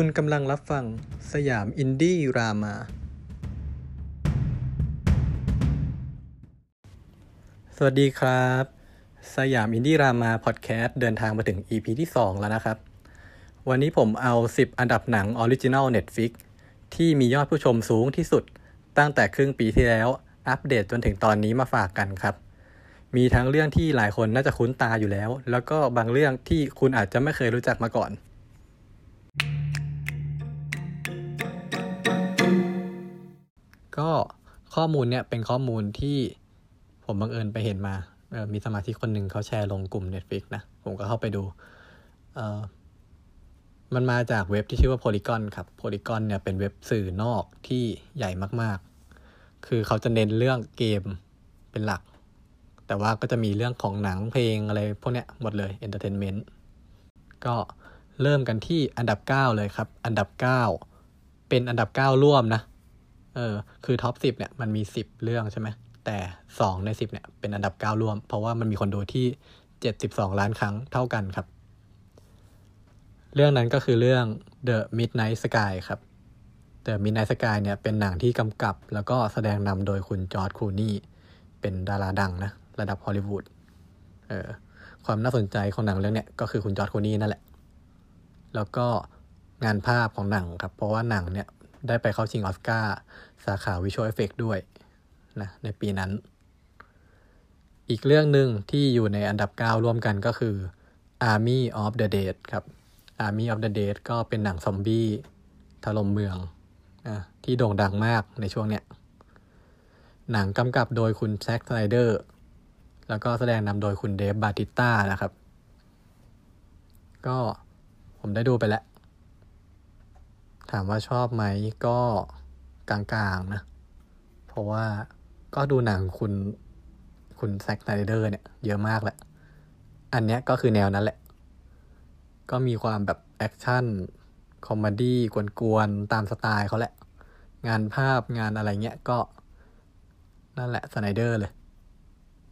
คุณกำลังรับฟังสยามอินดี้รามา สวัสดีครับ สยามอินดี้รามาพอดแคสต์เดินทางมาถึง EP ที่ 2 แล้วนะครับ วันนี้ผมเอา 10 อันดับหนัง original Netflix ที่มียอดผู้ชมสูงที่สุด ตั้งแต่ครึ่งปีที่แล้ว อัปเดตจนถึงตอนนี้มาฝากกันครับ มีทั้งเรื่องที่หลายคนน่าจะคุ้นตาอยู่แล้ว แล้วก็บางเรื่องที่คุณอาจจะไม่เคยรู้จักมาก่อน ก็ข้อมูลเนี่ยเป็นข้อมูลที่ผมบังเอิญไปเห็นมาเออมีสมาชิกคนหนึ่งเขาแชร์ลงกลุ่ม Netflix นะ ผมก็เข้าไปดูเออมันมาจากเว็บที่ชื่อว่า Polygon ครับ Polygon เนี่ยเป็นเว็บสื่อนอกที่ใหญ่มากๆ คือเขาจะเน้นเรื่องเกมเป็นหลัก แต่ว่าก็จะมีเรื่องของหนังเพลงอะไรพวกเนี้ยหมดเลย Entertainment ก็เริ่มกันที่อันดับ 9 เลยครับ อันดับ 9 เป็นอันดับ 9 ร่วมนะ เออคือท็อป10เนี่ยมันมี10เรื่องใช่ไหมแต่2ใน10เนี่ยเป็นอันดับ9ร่วม เพราะว่ามันมีคนดูที่72ล้านครั้งเท่ากันครับ เรื่องนั้นก็คือเรื่อง The Midnight Sky ครับ The Midnight Sky เนี่ยเป็นหนังที่กำกับ แล้วก็แสดงนำโดยคุณจอร์จ คลูนีย์ เป็นดาราดังนะระดับฮอลลีวูดเออความน่าสนใจของหนังเรื่องเนี้ยก็คือคุณจอร์ดคลูนีย์ นั่นแหละ แล้วก็งานภาพของหนังครับ เพราะว่าหนังเนี่ย ได้ไปเข้าชิงออสการ์สาขา visual effect ด้วยนะในปีนั้น อีกเรื่องหนึ่งที่อยู่ในอันดับ 9 ร่วมกันก็คือ Army of the Dead ครับ Army of the Dead ก็เป็นหนังซอมบี้ถล่มเมืองอที่โด่งดังมากในช่วงเนี้ย หนังกำกับโดยคุณแซ็กสไนเดอร์ แล้วก็แสดงนำโดยคุณเดฟบาติสต้านะครับ ก็ผมได้ดูไปแล้ว ถามว่าชอบไหมก็กลางๆนะ เพราะว่าก็ดูหนังคุณคุณแซ็ก สไนเดอร์เนี่ยเยอะมากแหละ อันเนี้ยก็คือแนวนั้นแหละ ก็มีความแบบแอคชั่น comedy กวนๆ ตามสไตล์เขาแหละ งานภาพงานอะไรเงี้ยก็ นั่นแหละสไนเดอร์เลย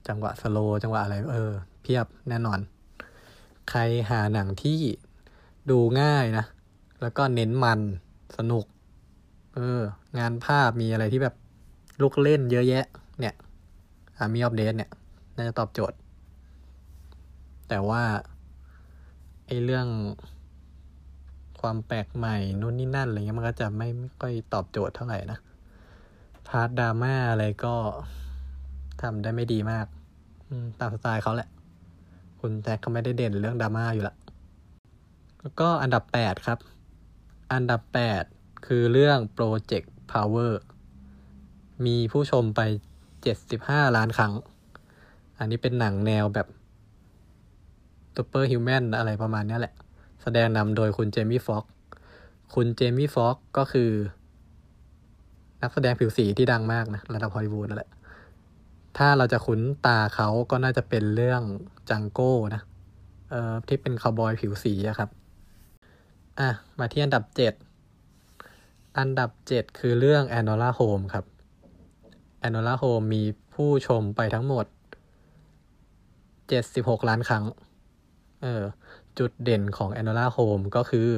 จังหวะสโลจังหวะอะไร เออ เพียบแน่นอน ใครหาหนังที่ดูง่ายนะ แล้วก็เน้นมัน สนุก เออ งานภาพมีอะไรที่แบบลูกเล่นเยอะแยะ เนี่ยอามีออฟเดตเนี่ย น่าจะตอบโจทย์ แต่ว่า ไอ้เรื่องความแปลกใหม่นู่นนี่นั่นอะไรเงี้ยมันก็จะไม่ไม่ค่อยตอบโจทย์เท่าไหร่นะ part ดราม่าอะไรก็ทำได้ไม่ดีมากตามสไตล์เขาแหละ คุณแซ็กเขาไม่ได้เด่นเรื่องดราม่าอยู่ละแล้วก็อันดับ8ครับ อันดับ 8 คือเรื่อง Project Power มีผู้ชมไป 75 ล้านครั้ง อันนี้เป็นหนังแนวแบบ superhuman อะไรประมาณนี้แหละ แสดงนำโดยคุณเจมี่ฟ็อกซ์ คุณเจมี่ฟ็อกก็คือ นักแสดงผิวสีที่ดังมากนะ ระดับฮอลลีวูดนั่นแหละ ถ้าเราจะคุ้นตาเขาก็น่าจะเป็นเรื่องจังโก้นะ เอ่อที่เป็นคาวบอยผิวสีอะครับ อะ มาที่อันดับเจ็ดอันดับเจ็ดคือเรื่อง Anola Home ครับ Anola Home มีผู้ชมไปทั้งหมด76ล้านครั้ง เออ จุดเด่นของ Anola Home ก็คือ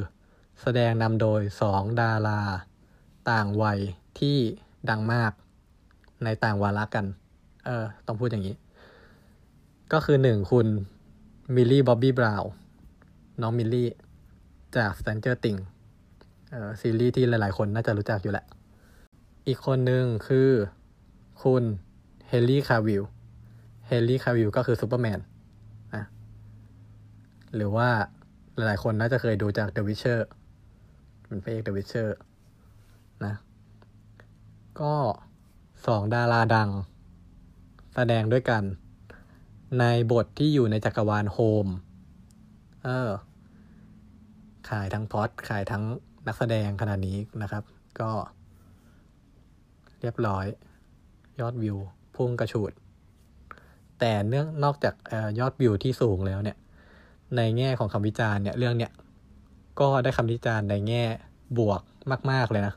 แสดงนำโดยสองดารา ต่างวัยที่ดังมากในต่างวาระกัน เออ ต้องพูดอย่างนี้ ก็คือหนึ่งคุณมิลลี่บ๊อบบี้บราวน์น้องมิลลี่ จาก Stranger Things เอ่อซีรีส์ที่หลายๆ คนน่าจะรู้จักอยู่แหละ อีกคนหนึ่งคือคุณเฮนรี่คาวิล เฮนรี่คาวิลก็คือซูเปอร์แมนนะหรือว่าหลายๆ คนน่าจะเคยดูจาก The Witcher เป็นพระเอก The Witcher นะ ก็สองดาราดัง แสดงด้วยกัน ในบทที่อยู่ในจักรวาลโฮมส์ เออ ขายทั้งพล็อตขายทั้งนักแสดงขนาดนี้นะครับ ก็ เรียบร้อย ยอดวิว พุ่งกระฉูด แต่เนื่องนอกจากอยอดวิวที่สูงแล้วเนี่ย ในแง่ของคำวิจารณ์เนี่ยเรื่องเนี่ยก็ได้คำวิจารณ์ในแง่บวกมาก ๆ เลยนะ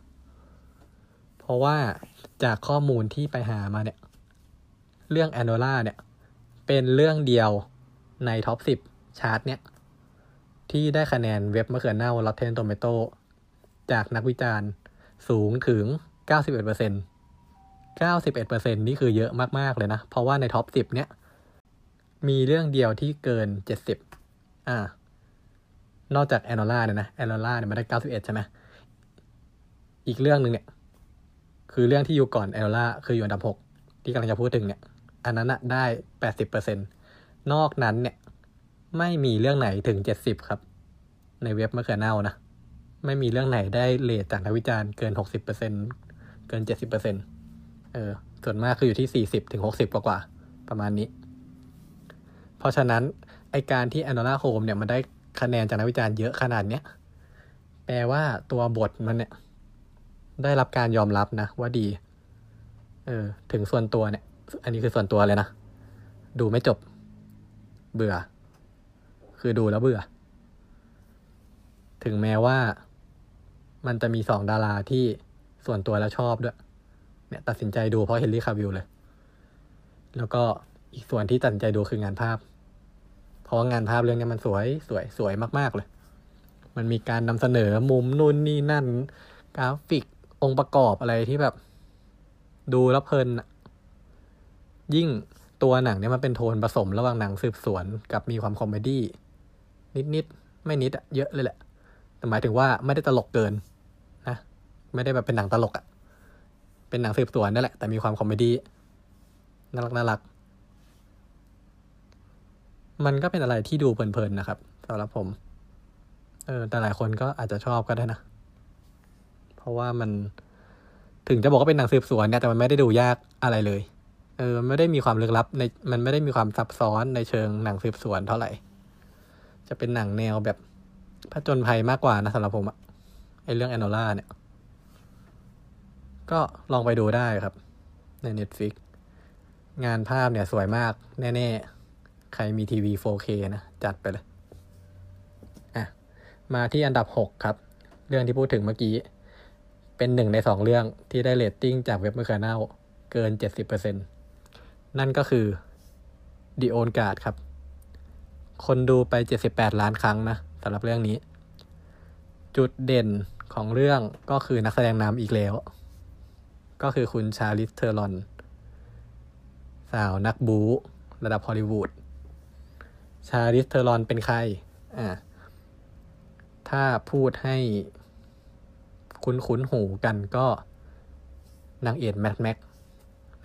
เพราะว่าจากข้อมูลที่ไปหามาเนี่ย เรื่องแอนโนล่าเนี่ย เป็นเรื่องเดียวในท็อป 10 ชาร์ตเนี่ย ที่ได้คะแนนเว็บมะเขือเน่า Rotten Tomato จากนักวิจารณ์สูงถึง 91% 91%นี่คือเยอะมาก ๆ เลยนะ เพราะว่าในท็อป 10 เนี้ยมีเรื่องเดียวที่เกิน 70 อ่า นอกจากแอนโนล่าเนี่ยนะแอนโนล่าเนี่ยมาได้ 91 ใช่ไหมอีกเรื่องหนึ่งเนี่ย คือเรื่องที่อยู่ก่อนแอนโนล่าคืออยู่อันดับ 6 ที่กำลังจะพูดถึงเนี่ย อันนั้นอะได้ 80%นอกนั้นเนี่ย ไม่มีเรื่องไหนถึง70ครับ ในเว็บมะเขือเน่านะ ไม่มีเรื่องไหนได้เลทจากนักวิจารณ์เกิน60%เปอร์เซ็นเกิน70%เปอร์เซ็นเออ ส่วนมากคืออยู่ที่40ถึง60กว่ากว่าประมาณนี้ เพราะฉะนั้น ไอการที่ a n น l a Home เนี่ยมันได้คะแนนจากนักวิจารณ์เยอะขนาดเนี้ยแปลว่าตัวบทมันเนี่ยได้รับการยอมรับนะ ว่าดี เออ ถึงส่วนตัวเนี่ย อันนี้คือส่วนตัวเลยนะ ดูไม่จบ เบื่อ คือดูแล้วเบื่อ ถึงแม้ว่า มันจะมีสองดาราที่ส่วนตัวแล้วชอบด้วย เนี่ยตัดสินใจดูเพราะเฮนรี่คาวิลเลย แล้วก็อีกส่วนที่ตัดสินใจดูคืองานภาพ เพราะว่างานภาพเรื่องนี้มันสวยสวยสวยมากๆเลย มันมีการนำเสนอมุมนู่นนี่นั่น กราฟิกองค์ประกอบอะไรที่แบบ ดูแล้วเพลินยิ่งตัวหนังเนี่ยมันเป็นโทนผสมระหว่างหนังสืบสวนกับมีความ comedy นิดๆไม่นิดอะเยอะเลยแหละแต่หมายถึงว่าไม่ได้ตลกเกินนะ ไม่ได้แบบเป็นหนังตลกอะเป็นหนังสืบสวนนั่นแหละ แต่มีความ comedy น่ารักน่ารัก มันก็เป็นอะไรที่ดูเพลินๆนะครับสำหรับผมเออแต่หลายคนก็อาจจะชอบก็ได้นะ เพราะว่ามันถึงจะบอกว่าเป็นหนังสืบสวนเนี่ยแต่มันไม่ได้ดูยากอะไรเลย เออไม่ได้มีความลึกลับในมันไม่ได้มีความซับซ้อนในเชิงหนังสืบสวนเท่าไหร่ จะเป็นหนังแนวแบบผจญภัยมากกว่านะสำหรับผมอะไอเรื่องแอนโนล่าเนี่ย ก็ลองไปดูได้ครับ ใน Netflix งานภาพเนี่ยสวยมากแน่ ๆ ใครมีทีวี 4K นะ จัดไปเลยอะมาที่อันดับ 6 ครับ เรื่องที่พูดถึงเมื่อกี้ เป็นหนึ่งในสองเรื่องที่ได้เรตติ้งจากเว็บเมอคาเน่าเกิน 70%นั่นก็คือ The Own Guard ครับ คนดูไป 78 ล้านครั้งนะสำหรับเรื่องนี้ จุดเด่นของเรื่องก็คือนักแสดงนำอีกแล้ว ก็คือคุณชาร์ลิซ เธอรอน สาวนักบู๊ระดับฮอลลีวูดชาร์ลิซ เธอรอนเป็นใคร อ่า ถ้าพูดให้คุ้นคุ้นหูกันก็นางเอก Mad Max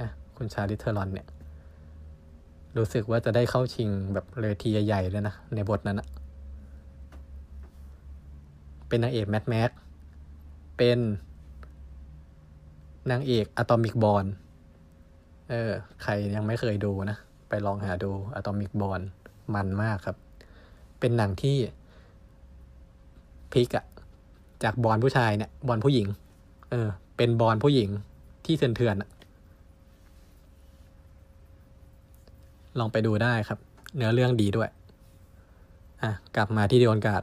นะคุณชาร์ลิซ เธอรอนเนี่ย รู้สึกว่าจะได้เข้าชิงแบบเวทีใหญ่ๆเลยนะ ในบทนั้นอะเป็นนางเอกแมทแม็กเป็นนางเอกอะตอมิกบอลเออ ใครยังไม่เคยดูนะ ไปลองหาดูอะตอมิกบอลมันมากครับ เป็นหนังที่พลิกอะจากบอลผู้ชายเนี่ย บอลผู้หญิง เออ เป็นบอลผู้หญิงที่เถื่อนๆอะ ลองไปดูได้ครับ เนื้อเรื่องดีด้วย อะ กลับมาที่ The Old Guard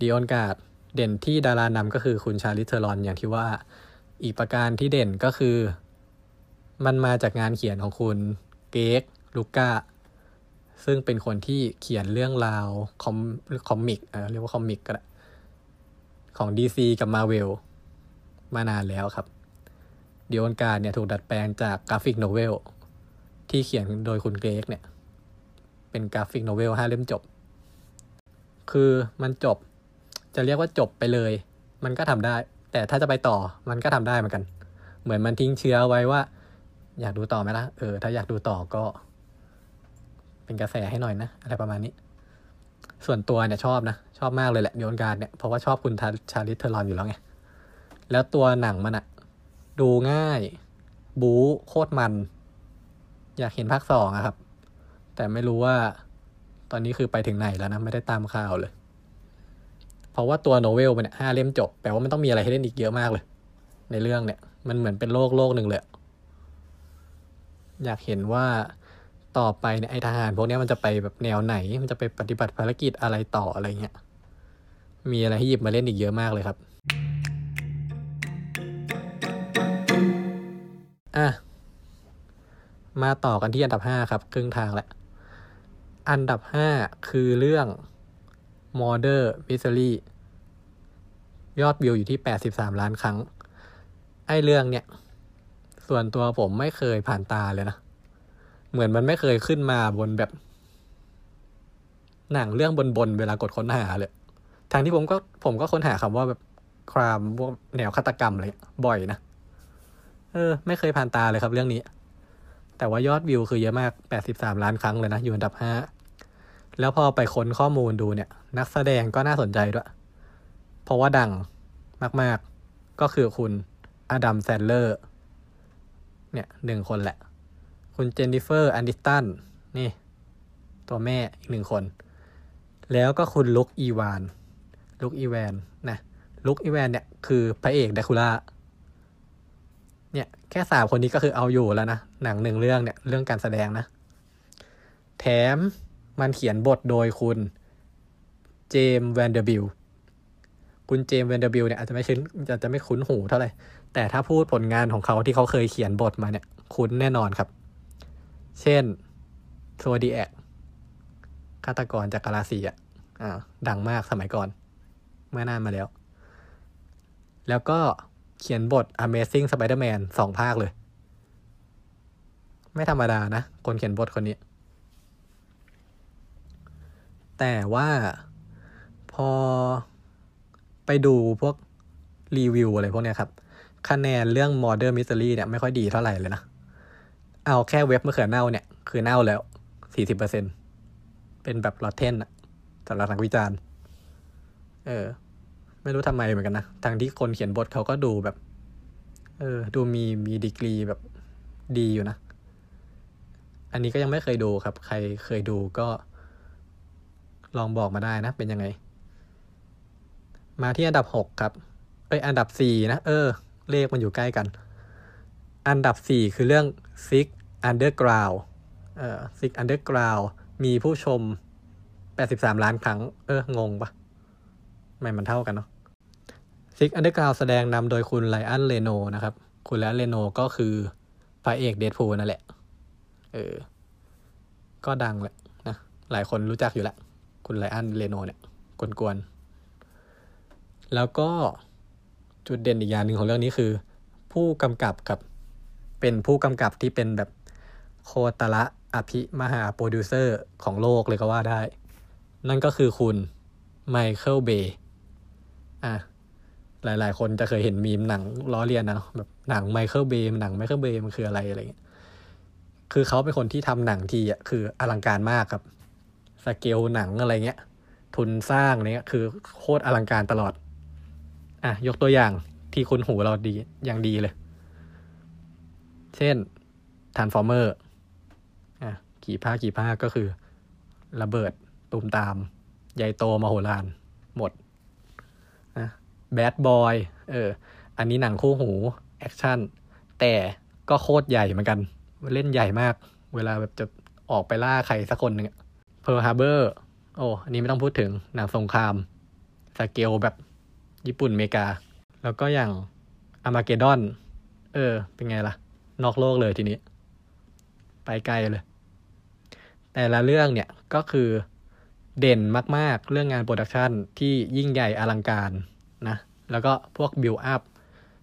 The Old Guard เด่นที่ดารานำก็คือคุณชาร์ลิซ เธอรอนอย่างที่ว่า อีกประการที่เด่นก็คือ มันมาจากงานเขียนของคุณเกร็ก รัคก้าซึ่งเป็นคนที่เขียนเรื่องราวคอม comic เออเรียกว่า comic ก็ได้ของ DC กับ Marvel มานานแล้วครับ The Old Guard เนี่ยถูกดัดแปลงจาก graphic novel ที่เขียนโดยคุณเกร็กเนี่ย เป็น graphic novel ห้าเล่มจบ คือมันจบ จะเรียกว่าจบไปเลย มันก็ทำได้ แต่ถ้าจะไปต่อมันก็ทำได้เหมือนกัน เหมือนมันทิ้งเชื้อไว้ว่า อยากดูต่อไหมล่ะเออถ้าอยากดูต่อก็ เป็นกระแสให้หน่อยนะ อะไรประมาณนี้ ส่วนตัวเนี่ยชอบนะ ชอบมากเลยแหละโยนการเนี่ยเพราะว่าชอบคุณชาร์ลิซ เธอรอนอยู่แล้วไงแล้วตัวหนังมันอะดูง่าย บู๊โคตรมัน อยากเห็นภาคสองอะครับ แต่ไม่รู้ว่าตอนนี้คือไปถึงไหนแล้วนะ ไม่ได้ตามข่าวเลย เพราะว่าตัวโนเวลมันเนี่ยห้าเล่มจบ แปลว่ามันต้องมีอะไรให้เล่นอีกเยอะมากเลย ในเรื่องเนี่ย มันเหมือนเป็นโลกโลกหนึ่งเลย อยากเห็นว่าต่อไปเนี่ยไอทหารพวกนี้มันจะไปแบบแนวไหน มันจะไปปฏิบัติภารกิจอะไรต่ออะไรเงี้ย มีอะไรให้หยิบมาเล่นอีกเยอะมากเลยครับ อะ มาต่อกันที่อันดับห้าครับ ครึ่งทางแล้ว อันดับห้าคือเรื่อง Murder Mystery ยอดวิวอยู่ที่แปดสิบสามล้านครั้ง ไอ้เรื่องเนี่ย ส่วนตัวผมไม่เคยผ่านตาเลยนะ เหมือนมันไม่เคยขึ้นมาบนแบบ หนังเรื่องบนๆ เวลากดค้นหาเลย ทางที่ผมก็ผมก็ค้นหาคำว่าแบบครามพวกแนวฆาตกรรมอะไรบ่อยนะ เออ ไม่เคยผ่านตาเลยครับเรื่องนี้ แต่ว่ายอดวิวคือเยอะมาก 83 ล้านครั้งเลยนะ อยู่อันดับ 5 แล้วพอไปค้นข้อมูลดูเนี่ย นักแสดงก็น่าสนใจด้วย เพราะว่าดังมาก ๆ ก็คือคุณอดัมแซนเลอร์ เนี่ยหนึ่งคนแหละ คุณเจนนิเฟอร์แอนดิสตัน นี่ ตัวแม่อีกหนึ่งคน แล้วก็คุณลุคอีแวนส์ ลุค อีแวนส์นะ ลุคอีแวนส์เนี่ย คือพระเอกแดร็กคูล่า เนี่ยแค่สามคนนี้ก็คือเอาอยู่แล้วนะ หนังหนึ่งเรื่องเนี่ยเรื่องการแสดงนะ แถมมันเขียนบทโดยคุณเจมส์แวนเดอร์บิลต์คุณเจมส์แวนเดอร์บิลต์เนี่ยอาจจะไม่ชินอาจจะไม่คุ้นหูเท่าไหร่ แต่ถ้าพูดผลงานของเขาที่เขาเคยเขียนบทมาเนี่ย คุ้นแน่นอนครับ เช่น Zodiac ฆาตกรจักรราศีอะอ่าดังมากสมัยก่อน เมื่อนานมาแล้ว แล้วก็ เขียนบท Amazing Spider-Man สองภาคเลย ไม่ธรรมดานะ คนเขียนบทคนนี้ แต่ว่าพอไปดูพวกรีวิวอะไรพวกเนี้ยครับ คะแนนเรื่อง Murder Mystery เนี่ยไม่ค่อยดีเท่าไหร่เลยนะ เอาแค่เว็บมะเขือเน่าเนี่ย คือเน่าแล้วสี่สิบเปอร์เซ็นเป็นแบบลอตเทนอะสำหรับนักวิจารณ์ เออ ไม่รู้ทำไมเหมือนกันนะทางที่คนเขียนบทเขาก็ดูแบบ เออ ดูมีมีดีกรีแบบดีอยู่นะ อันนี้ก็ยังไม่เคยดูครับ ใครเคยดูก็ ลองบอกมาได้นะ เป็นยังไง มาที่อันดับหกครับ เอ้ย อันดับสี่นะ เออ เลขมันอยู่ใกล้กัน อันดับสี่คือเรื่อง Six Underground เอ่อ Six Underground มีผู้ชม 83 ล้านครั้ง เออ งงปะ ไม่มันเท่ากันเนาะ Six Underground แสดงนำโดยคุณไลอันเลโนนะครับ คุณไลอันเลโนก็คือพระเอก Deadpool นั่นแหละ เออ ก็ดังแหละนะ หลายคนรู้จักอยู่แล้ว คุณไลอันเลโนเนี่ยกวนๆ แล้วก็จุดเด่นอีกอย่างหนึ่งของเรื่องนี้คือ ผู้กำกับกับเป็นผู้กำกับที่เป็นแบบโคตรอภิมหาโปรดิวเซอร์ของโลกเลยก็ว่าได้ นั่นก็คือคุณไมเคิลเบย์ อะหลาย ๆ คนจะเคยเห็นมีมหนังล้อเลียนนะแบบหนังไมเคิลเบย์หนังไมเคิลเบย์มันคืออะไรอะไรเงี้ยคือเขาเป็นคนที่ทำหนังทีอะคืออลังการมากครับสเกลหนังอะไรเงี้ย ทุนสร้างเนี้ยคือโคตรอลังการตลอด อะยกตัวอย่างที่คุ้นหูเราดีอย่างดีเลย เช่น Transformers อะกี่ภาคกี่ภาคก็คือ ระเบิดตูมตาม ใหญ่โตมโหฬารหมด Bad Boys เออ อันนี้หนังคู่หูแอคชั่น แต่ก็โคตรใหญ่เหมือนกัน เล่นใหญ่มาก เวลาแบบจะออกไปล่าใครสักคนหนึ่ง Pearl Harbor โอ้ อันนี้ไม่ต้องพูดถึง หนังสงคราม สเกลแบบญี่ปุ่นอเมริกา แล้วก็อย่าง Armageddon เออ เป็นไงล่ะ นอกโลกเลยทีนี้ ไปไกลเลย แต่ละเรื่องเนี่ยก็คือเด่นมาก ๆ เรื่องงานโปรดักชันที่ยิ่งใหญ่อลังการ นะ แล้วก็พวกบิวอัพ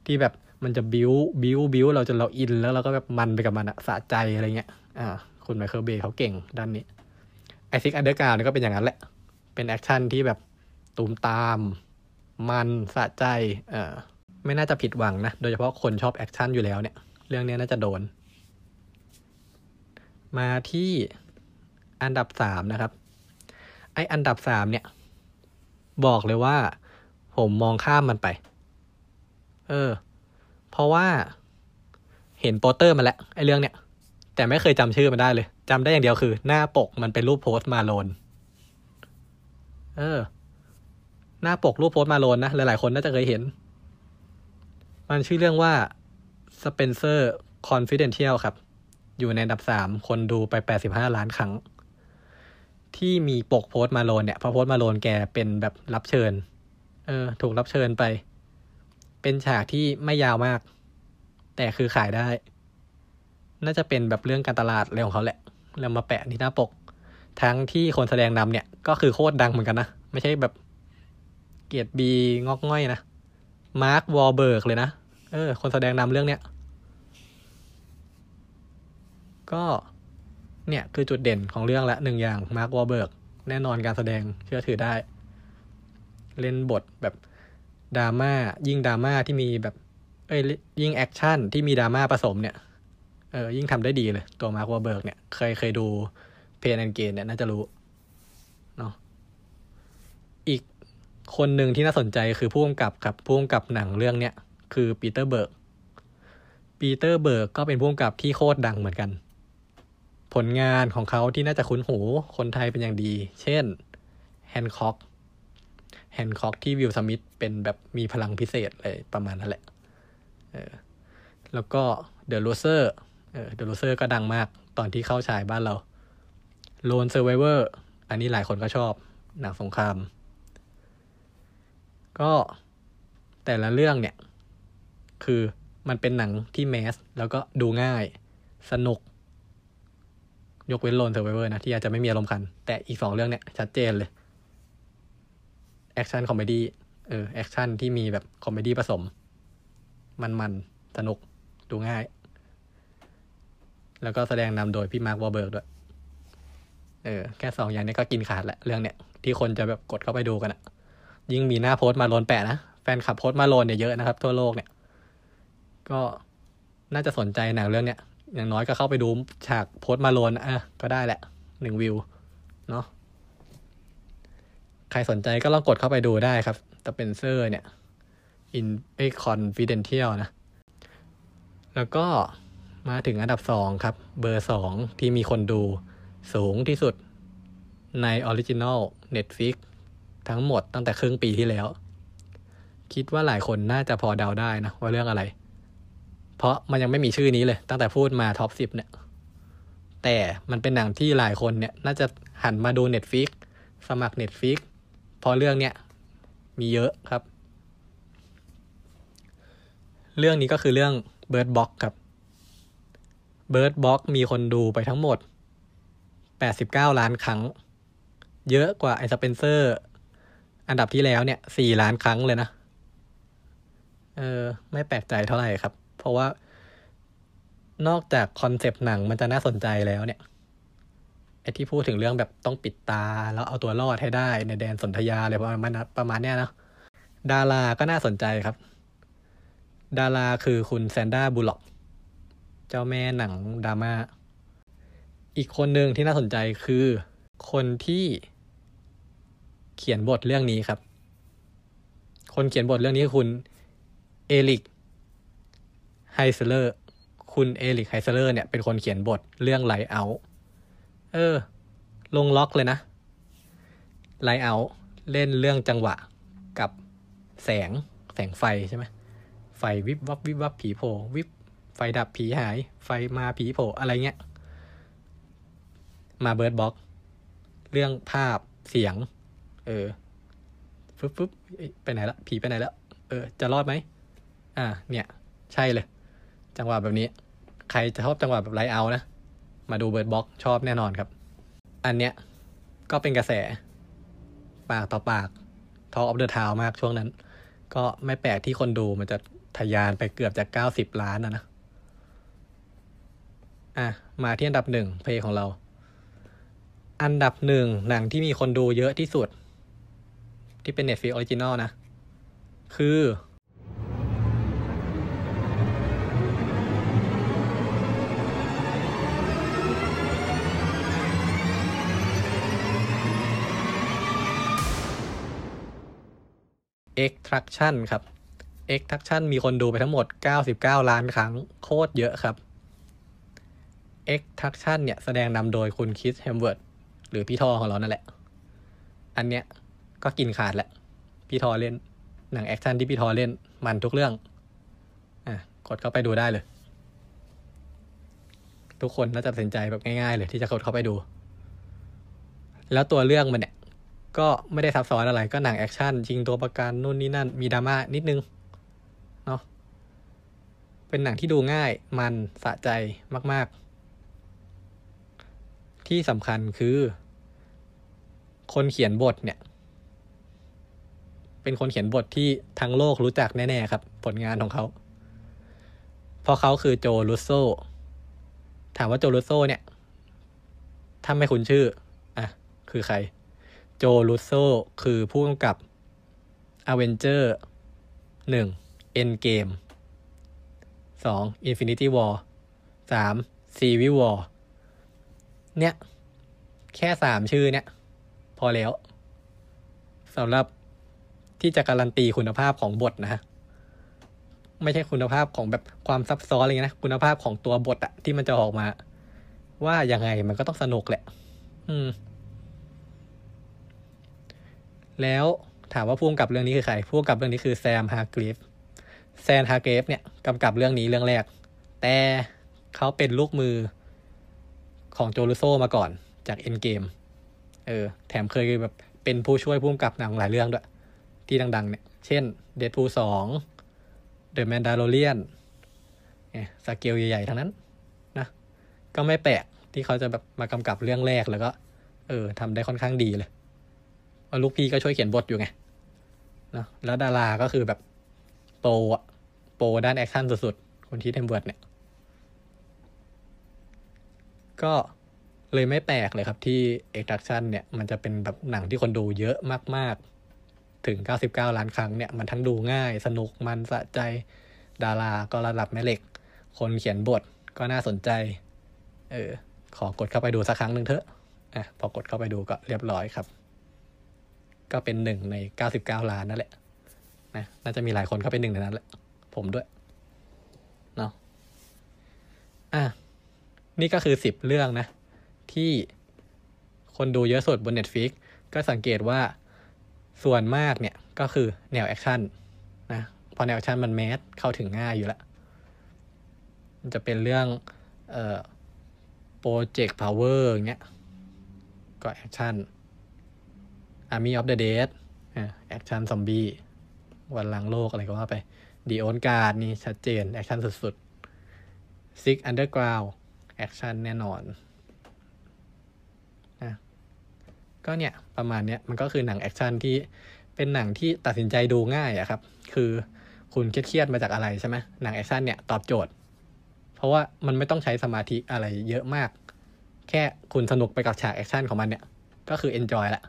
ที่แบบมันจะบิวบิวบิวเราจนเราอิน แล้วเราก็แบบมันไปกับมันอะสะใจอะไรเงี้ย อ่า คุณไมเคิลเบย์เขาเก่งด้านนี้ไอ Six Underground ก็เป็นอย่างนั้นแหละ เป็นแอคชั่นที่แบบตูมตาม มันสะใจอ่อไม่น่าจะผิดหวังนะ โดยเฉพาะคนชอบแอคชั่นอยู่แล้วเนี่ย เรื่องนี้น่าจะโดน มาที่อันดับสามนะครับ ไออันดับสามเนี่ย บอกเลยว่า ผมมองข้ามมันไป เออ เพราะว่า เห็นโปสเตอร์มาแล้วไอเรื่องเนี่ยแต่ไม่เคยจำชื่อมันได้เลยจำได้อย่างเดียวคือ หน้าปกมันเป็นรูปโพสต์มาโลน เออ หน้าปกรูปโพสต์มาโลนนะหลายๆคนน่าจะเคยเห็น มันชื่อเรื่องว่า Spencer Confidential ครับ อยู่ในอันดับสามคนดูไปแปดสิบห้าล้านครั้งที่มีปกโพสต์มาโลนเนี่ยพระโพสต์มาโลนแกเป็นแบบรับเชิญ เออ ถูกรับเชิญไป เป็นฉากที่ไม่ยาวมาก แต่คือขายได้ น่าจะเป็นแบบเรื่องการตลาดอะไรของเขาแหละ แล้วมาแปะที่หน้าปก ทั้งที่คนแสดงนำเนี่ย ก็คือโคตรดังเหมือนกันนะ ไม่ใช่แบบเกียรติบีงอกง่อยนะ มาร์ควอห์ลเบิร์กเลยนะ เออ คนแสดงนำเรื่องเนี้ย ก็เนี่ยคือจุดเด่นของเรื่องละหนึ่งอย่างมาร์ควอห์ลเบิร์กแน่นอนการแสดงเชื่อถือได้ เล่นบทแบบดราม่ายิ่งดราม่าที่มีแบบ เอ้ยยิ่งแอคชั่นที่มีดราม่าผสมเนี่ยเออยิ่งทำได้ดีเลย ตัวมาร์ควอห์ลเบิร์กเนี่ยเคยเคยดู Pain and Gain เนี่ยน่าจะรู้เนาะอีกคนหนึ่งที่น่าสนใจคือผู้กำกับครับผู้กำกับหนังเรื่องเนี้ยคือปีเตอร์เบิร์กปีเตอร์เบิร์กก็เป็นผู้กำกับที่โคตรดังเหมือนกัน ผลงานของเขาที่น่าจะคุ้นหูคนไทยเป็นอย่างดี เช่น Hancock Hancock ที่วิลสมิธเป็นแบบมีพลังพิเศษอะไรประมาณนั้นแหละเออแล้วก็เดอะโรเซอร์เออเดอะโรเซอร์ก็ดังมากตอนที่เข้าฉายบ้านเรา Lone Survivor อันนี้หลายคนก็ชอบหนังสงคราม ก็แต่ละเรื่องเนี่ย คือมันเป็นหนังที่ mass แล้วก็ดูง่าย สนุก ยกเว้น Lone Survivor นะ ที่อาจจะไม่มีอารมณ์ขัน แต่อีกสองเรื่องเนี่ย ชัดเจนเลย แอคชั่น comedy เออแอคชั่นที่มีแบบ comedy ผสม มันๆ สนุกดูง่าย แล้วก็แสดงนำโดยพี่มาร์ควอห์ลเบิร์กด้วย เออ แค่สองอย่างนี้ก็กินขาดแหละ เรื่องเนี้ยที่คนจะแบบกดเข้าไปดูกันอะยิ่งมีหน้าโพสต์มาโลนแปะนะ แฟนคลับโพสต์มาโลนเนี่ยเยอะนะครับ ทั่วโลกเนี่ย ก็น่าจะสนใจหนังเรื่องเนี้ยอย่างน้อยก็เข้าไปดูฉากโพสต์มาโลนอะก็ได้แหละหนึ่งวิว เนาะ ใครสนใจก็ลองกดเข้าไปดูได้ครับแต่เป็นเซอร์เนี่ย in ไอ confidential นะ แล้วก็มาถึงอันดับสองครับ เบอร์สองที่มีคนดูสูงที่สุดในออริจิน l Netflix ทั้งหมดตั้งแต่ครึ่งปีที่แล้ว คิดว่าหลายคนน่าจะพอเดาได้นะว่าเรื่องอะไร เพราะมันยังไม่มีชื่อนี้เลย ตั้งแต่พูดมา top สิบเนี่ย แต่มันเป็นหนังที่หลายคนเนี่ย น่าจะหันมาดู Netflix สมัคร Netflix พราะเรื่องเนี้ยมีเยอะครับ เรื่องนี้ก็คือเรื่อง Bird Box ครับ Bird Box มีคนดูไปทั้งหมด 89 ล้านครั้ง เยอะกว่าไอสเปนเซอร์ อันดับที่แล้วเนี่ยสี่ล้านครั้งเลยนะ เออ ไม่แปลกใจเท่าไหร่ครับ เพราะว่านอกจากคอนเซปต์หนังมันจะน่าสนใจแล้วเนี่ย อที่พูดถึงเรื่องแบบต้องปิดตา แล้วเอาตัวรอดให้ได้ในแดนสนธยาอะไรประมาณประมาณเนี้ยนะดาราก็น่าสนใจครับ ดาราคือคุณแซนดร้าบูลล็อก เจ้าแม่หนังดราม่าอีกคนหนึ่งที่น่าสนใจคือคนที่เขียนบทเรื่องนี้ครับ คนเขียนบทเรื่องนี้คือคุณเอริกไฮเซอเรอร์ คุณเอริกไฮเซอเรอร์เนี่ยเป็นคนเขียนบทเรื่องไลเอา์ เออ ลงล็อกเลยนะไลเอาเล่นเรื่องจังหวะกับแสงแสงไฟใช่ไหมไฟวิบวับวิบวับผีโผล่วิบไฟดับผีหาย ไฟมาผีโผล่อะไรเงี้ย มา Bird Box เรื่องภาพเสียง เออฟึบฟึบไปไหนละผีไปไหนแล้วเออ จะรอดไหมอ่า เนี่ย ใช่เลย จังหวะแบบนี้ ใครจะชอบจังหวะแบบ Lights Out นะ มาดู Bird Box ชอบแน่นอนครับ อันเนี้ยก็เป็นกระแส ปากต่อปาก talk of the town มากช่วงนั้น ก็ไม่แปลกที่คนดูมันจะทะยานไปเกือบจะเก้าสิบล้านนะนะอะ มาที่อันดับหนึ่งเพลงของเรา อันดับหนึ่งหนังที่มีคนดูเยอะที่สุด ที่เป็น Netflix Original นะ คือ Extraction ครับ Extraction มีคนดูไปทั้งหมด 99 ล้านครั้ง โคตรเยอะครับ Extraction เนี่ย แสดงนำโดยคุณคริสเฮมส์เวิร์ธหรือพี่ทอของเรานั่นแหละ อันเนี้ยก็กินขาดแหละ พี่ทอเล่น หนังแอคชั่นที่พี่ทอเล่นมันทุกเรื่อง อะ กดเข้าไปดูได้เลย ทุกคนน่าจะตัดสินใจแบบง่ายๆเลยที่จะกดเข้าไปดู แล้วตัวเรื่องมันเนี่ย ก็ไม่ได้ซับซ้อนอะไรก็หนังแอคชั่นชิงตัวประกันนู่นนี่นั่น มีดราม่านิดนึงเนาะเป็นหนังที่ดูง่ายมันสะใจมาก ๆ ที่สำคัญคือ คนเขียนบทเนี่ย เป็นคนเขียนบทที่ทั้งโลกรู้จักแน่ ๆ ครับ ผลงานของเขาเพราะเขาคือโจลูโซถามว่าโจลูโซเนี่ย ถ้าไม่คุ้นชื่อ อะ คือใคร โจลูโซคือผู้กำกับ Avenger หนึ่ง Endgame สอง Infinity War สาม Civil War เนี่ย แค่สามชื่อเนี่ย พอแล้วสำหรับที่จะการันตีคุณภาพของบทนะฮะไม่ใช่คุณภาพของแบบความซับซ้อนอะไรเงี้ยนะ คุณภาพของตัวบทอะที่มันจะออกมา ว่ายังไงมันก็ต้องสนุกแหละ อืม แล้วถามว่าผู้กำกับเรื่องนี้คือใครผู้กำกับเรื่องนี้คือ Sam Hargrave Sam Hargrave เนี่ยกำกับเรื่องนี้เรื่องแรก แต่เขาเป็นลูกมือของ Joe Russo มาก่อนจาก Endgame เออ แถมเคยแบบเป็นผู้ช่วยผู้กำกับหนังหลายเรื่องด้วย ที่ดัง ๆ เนี่ย เช่นเด p พูสองเดอะแมนดาโลเรียนเนี่ยสเกลใหญ่ ๆ ทั้งนั้นนะ ก็ไม่แปลกที่เขาจะแบบมากำกับเรื่องแรกแล้วก็ เออทำได้ค่อนข้างดีเลย ลูกพี่ก็ช่วยเขียนบทอยู่ไงนะแล้วดาราก็คือแบบ pro อะ pro ด้านแอคชั่นสุดๆ Chris Hemsworth เนี่ย ก็เลยไม่แปลกเลยครับที่ Extraction เนี่ย มันจะเป็นแบบหนังที่คนดูเยอะมากๆ ถึง 99 ล้านครั้งเนี่ย มันทั้งดูง่าย สนุกมันสะใจดาราก็ระดับแม่เหล็ก คนเขียนบทก็น่าสนใจ เออ ขอกดเข้าไปดูสักครั้งหนึ่งเถอะอะพอกดเข้าไปดูก็เรียบร้อยครับ ก็เป็นหนึ่งใน 99 ล้านนั่นแหละนะน่าจะมีหลายคนเข้าไปหนึ่งในนั้นแหละ ผมด้วยเนาะอะนี่ก็คือสิบเรื่องนะ ที่คนดูเยอะสุดบน Netflix ก็สังเกตว่าส่วนมากเนี่ยก็คือแนวแอคชั่นนะพอแนวแอคชั่นมัน mass เข้าถึงง่ายอยู่แล้วมันจะเป็นเรื่องเอ่อ Project Power อย่างเงี้ยก็แอคชั่น Army of the Dead แอคชั่นซอมบี้วันล้างโลกอะไรก็ว่าไป The Old Guard นี่ชัดเจน แอคชั่นสุดๆ Six Underground แอคชั่นแน่นอนนะก็เนี่ย ประมาณเนี้ยมันก็คือหนังแอคชั่นที่เป็นหนังที่ตัดสินใจดูง่ายอะครับ คือคุณเครียดๆมาจากอะไรใช่ไหมหนังแอคชั่นเนี่ยตอบโจทย์ เพราะว่ามันไม่ต้องใช้สมาธิอะไรเยอะมาก แค่คุณสนุกไปกับฉากแอคชั่นของมันเนี่ย ก็คือ enjoy ละ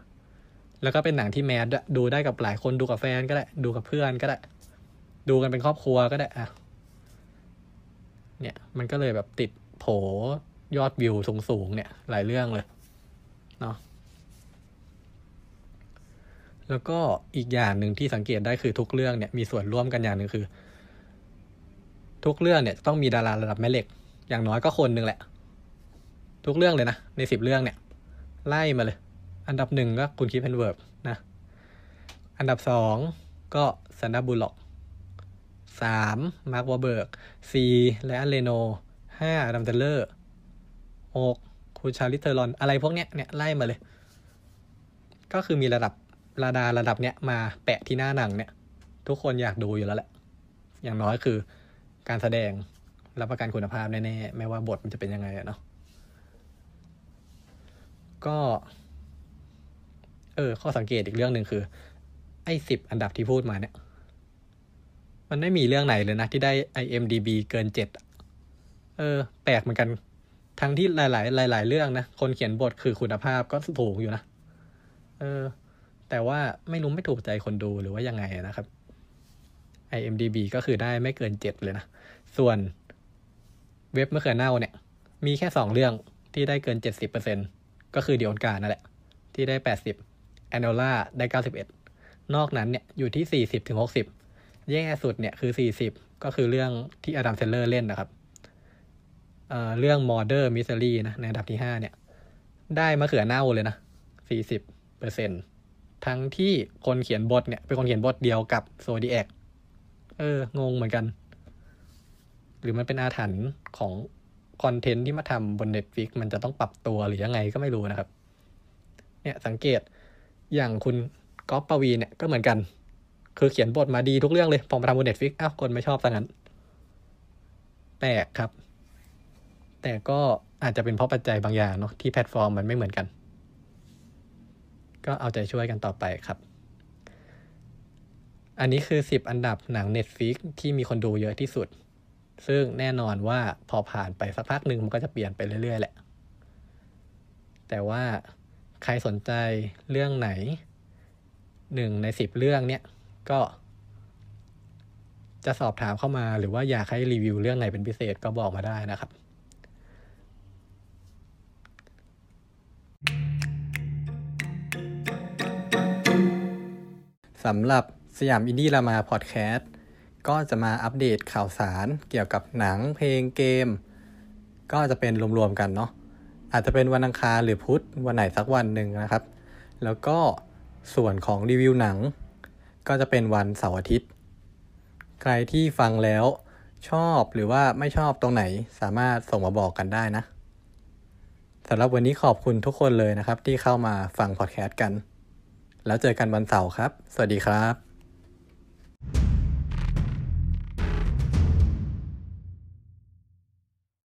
แล้วก็เป็นหนังที่ mass ด้วยดูได้กับหลายคนดูกับแฟนก็ได้ ดูกับเพื่อนก็ได้ ดูกันเป็นครอบครัวก็ได้อะเนี่ย มันก็เลยแบบติดโผยอดวิวสูงๆเนี่ย หลายเรื่องเลยเนาะแล้วก็อีกอย่างหนึ่งที่สังเกตได้คือทุกเรื่องเนี่ยมีส่วนร่วมกันอย่างหนึ่งคือ ทุกเรื่องเนี่ยต้องมีดาราระดับแม่เหล็ก อย่างน้อยก็คนหนึ่งแหละ ทุกเรื่องเลยนะในสิบเรื่องเนี่ย ไล่มาเลย อันดับหนึ่งก็คุณคิดเพนเวิร์บนะ อันดับสองก็ Sandra Bullock สาม Mark Wahlberg สี่ Ryan Reynoldsห้า Adam Sandler หกคุณ Charlize Theron อะไรพวกเนี้ยเนี่ยไล่มาเลย ก็คือมีระดับดาราระดับเนี้ยมาแปะที่หน้าหนังเนี่ย ทุกคนอยากดูอยู่แล้วแหละ อย่างน้อยคือการแสดงรับประกันคุณภาพแน่ๆ ไม่ว่าบทมันจะเป็นยังไงอะเนาะก็ ออ ข้อสังเกตอีกเรื่องหนึ่งคือ ไอ้สิบอันดับที่พูดมาเนี่ย มันไม่มีเรื่องไหนเลยนะ ที่ได้ IMDB เกินเจ็ดเออ แปลกเหมือนกัน ทั้งที่หลาย ๆ หลาย ๆ เรื่องนะ คนเขียนบทคือคุณภาพก็สูงอยู่นะ เออ แต่ว่าไม่รู้ไม่ถูกใจคนดูหรือว่ายังไงนะครับ IMDB ก็คือได้ไม่เกินเจ็ดเลยนะ ส่วนเว็บเมื่อเขือเน่าเนี่ย มีแค่สองเรื่องที่ได้เกินเจ็ดสิบเปอร์เซ็นก็คือเดียนการนั่นแหละ ที่ได้แปดสิบ Enola ได้เก้าสิบเอ็ดนอกนั้นเนี่ยอยู่ที่สี่สิบถึงหกสิบแย่สุดเนี่ยคือสี่สิบก็คือเรื่องที่ Adam Sandler เล่นนะครับเอ่อเรื่อง Murder Mystery นะในอันดับที่ห้าเนี่ย ได้มะเขือเน่าเลยนะสี่สิบเปอร์เซ็นทั้งที่คนเขียนบทเนี่ยเป็นคนเขียนบทเดียวกับ Zodiac เออ งงเหมือนกัน หรือมันเป็นอาถรรพ์ของ content ที่มาทำบน Netflix มันจะต้องปรับตัวหรือยังไงก็ไม่รู้นะครับ เนี่ยสังเกต อย่างคุณก๊อฟปวีเนี่ยก็เหมือนกัน คือเขียนบทมาดีทุกเรื่องเลยพอมาทำบน Netflix อ้าวคนไม่ชอบซะงั้นแปลกครับ แต่ก็อาจจะเป็นเพราะปัจจัยบางอย่างเนาะที่แพลตฟอร์มมันไม่เหมือนกัน ก็เอาใจช่วยกันต่อไปครับ อันนี้คือ 10 อันดับหนัง Netflix ที่มีคนดูเยอะที่สุด ซึ่งแน่นอนว่าพอผ่านไปสักพักหนึ่งมันก็จะเปลี่ยนไปเรื่อยๆแหละ แต่ว่า ใครสนใจเรื่องไหนหนึ่งในสิบเรื่องเนี่ยก็ จะสอบถามเข้ามาหรือว่าอยากให้รีวิวเรื่องไหนเป็นพิเศษก็บอกมาได้นะครับสำหรับสยามอินดี้รามาพอดแคสต์ก็จะมาอัปเดตข่าวสารเกี่ยวกับหนังเพลงเกม ก็จะเป็นรวมๆกันเนาะ อาจจะเป็นวันอังคารหรือพุธวันไหนสักวันหนึ่งนะครับ แล้วก็ส่วนของรีวิวหนัง ก็จะเป็นวันเสาร์อาทิตย์ ใครที่ฟังแล้วชอบหรือว่าไม่ชอบตรงไหนสามารถส่งมาบอกกันได้นะสำหรับวันนี้ขอบคุณทุกคนเลยนะครับ ที่เข้ามาฟังพอดแคสต์กัน แล้วเจอกันวันเสาร์ครับ สวัสดีครับ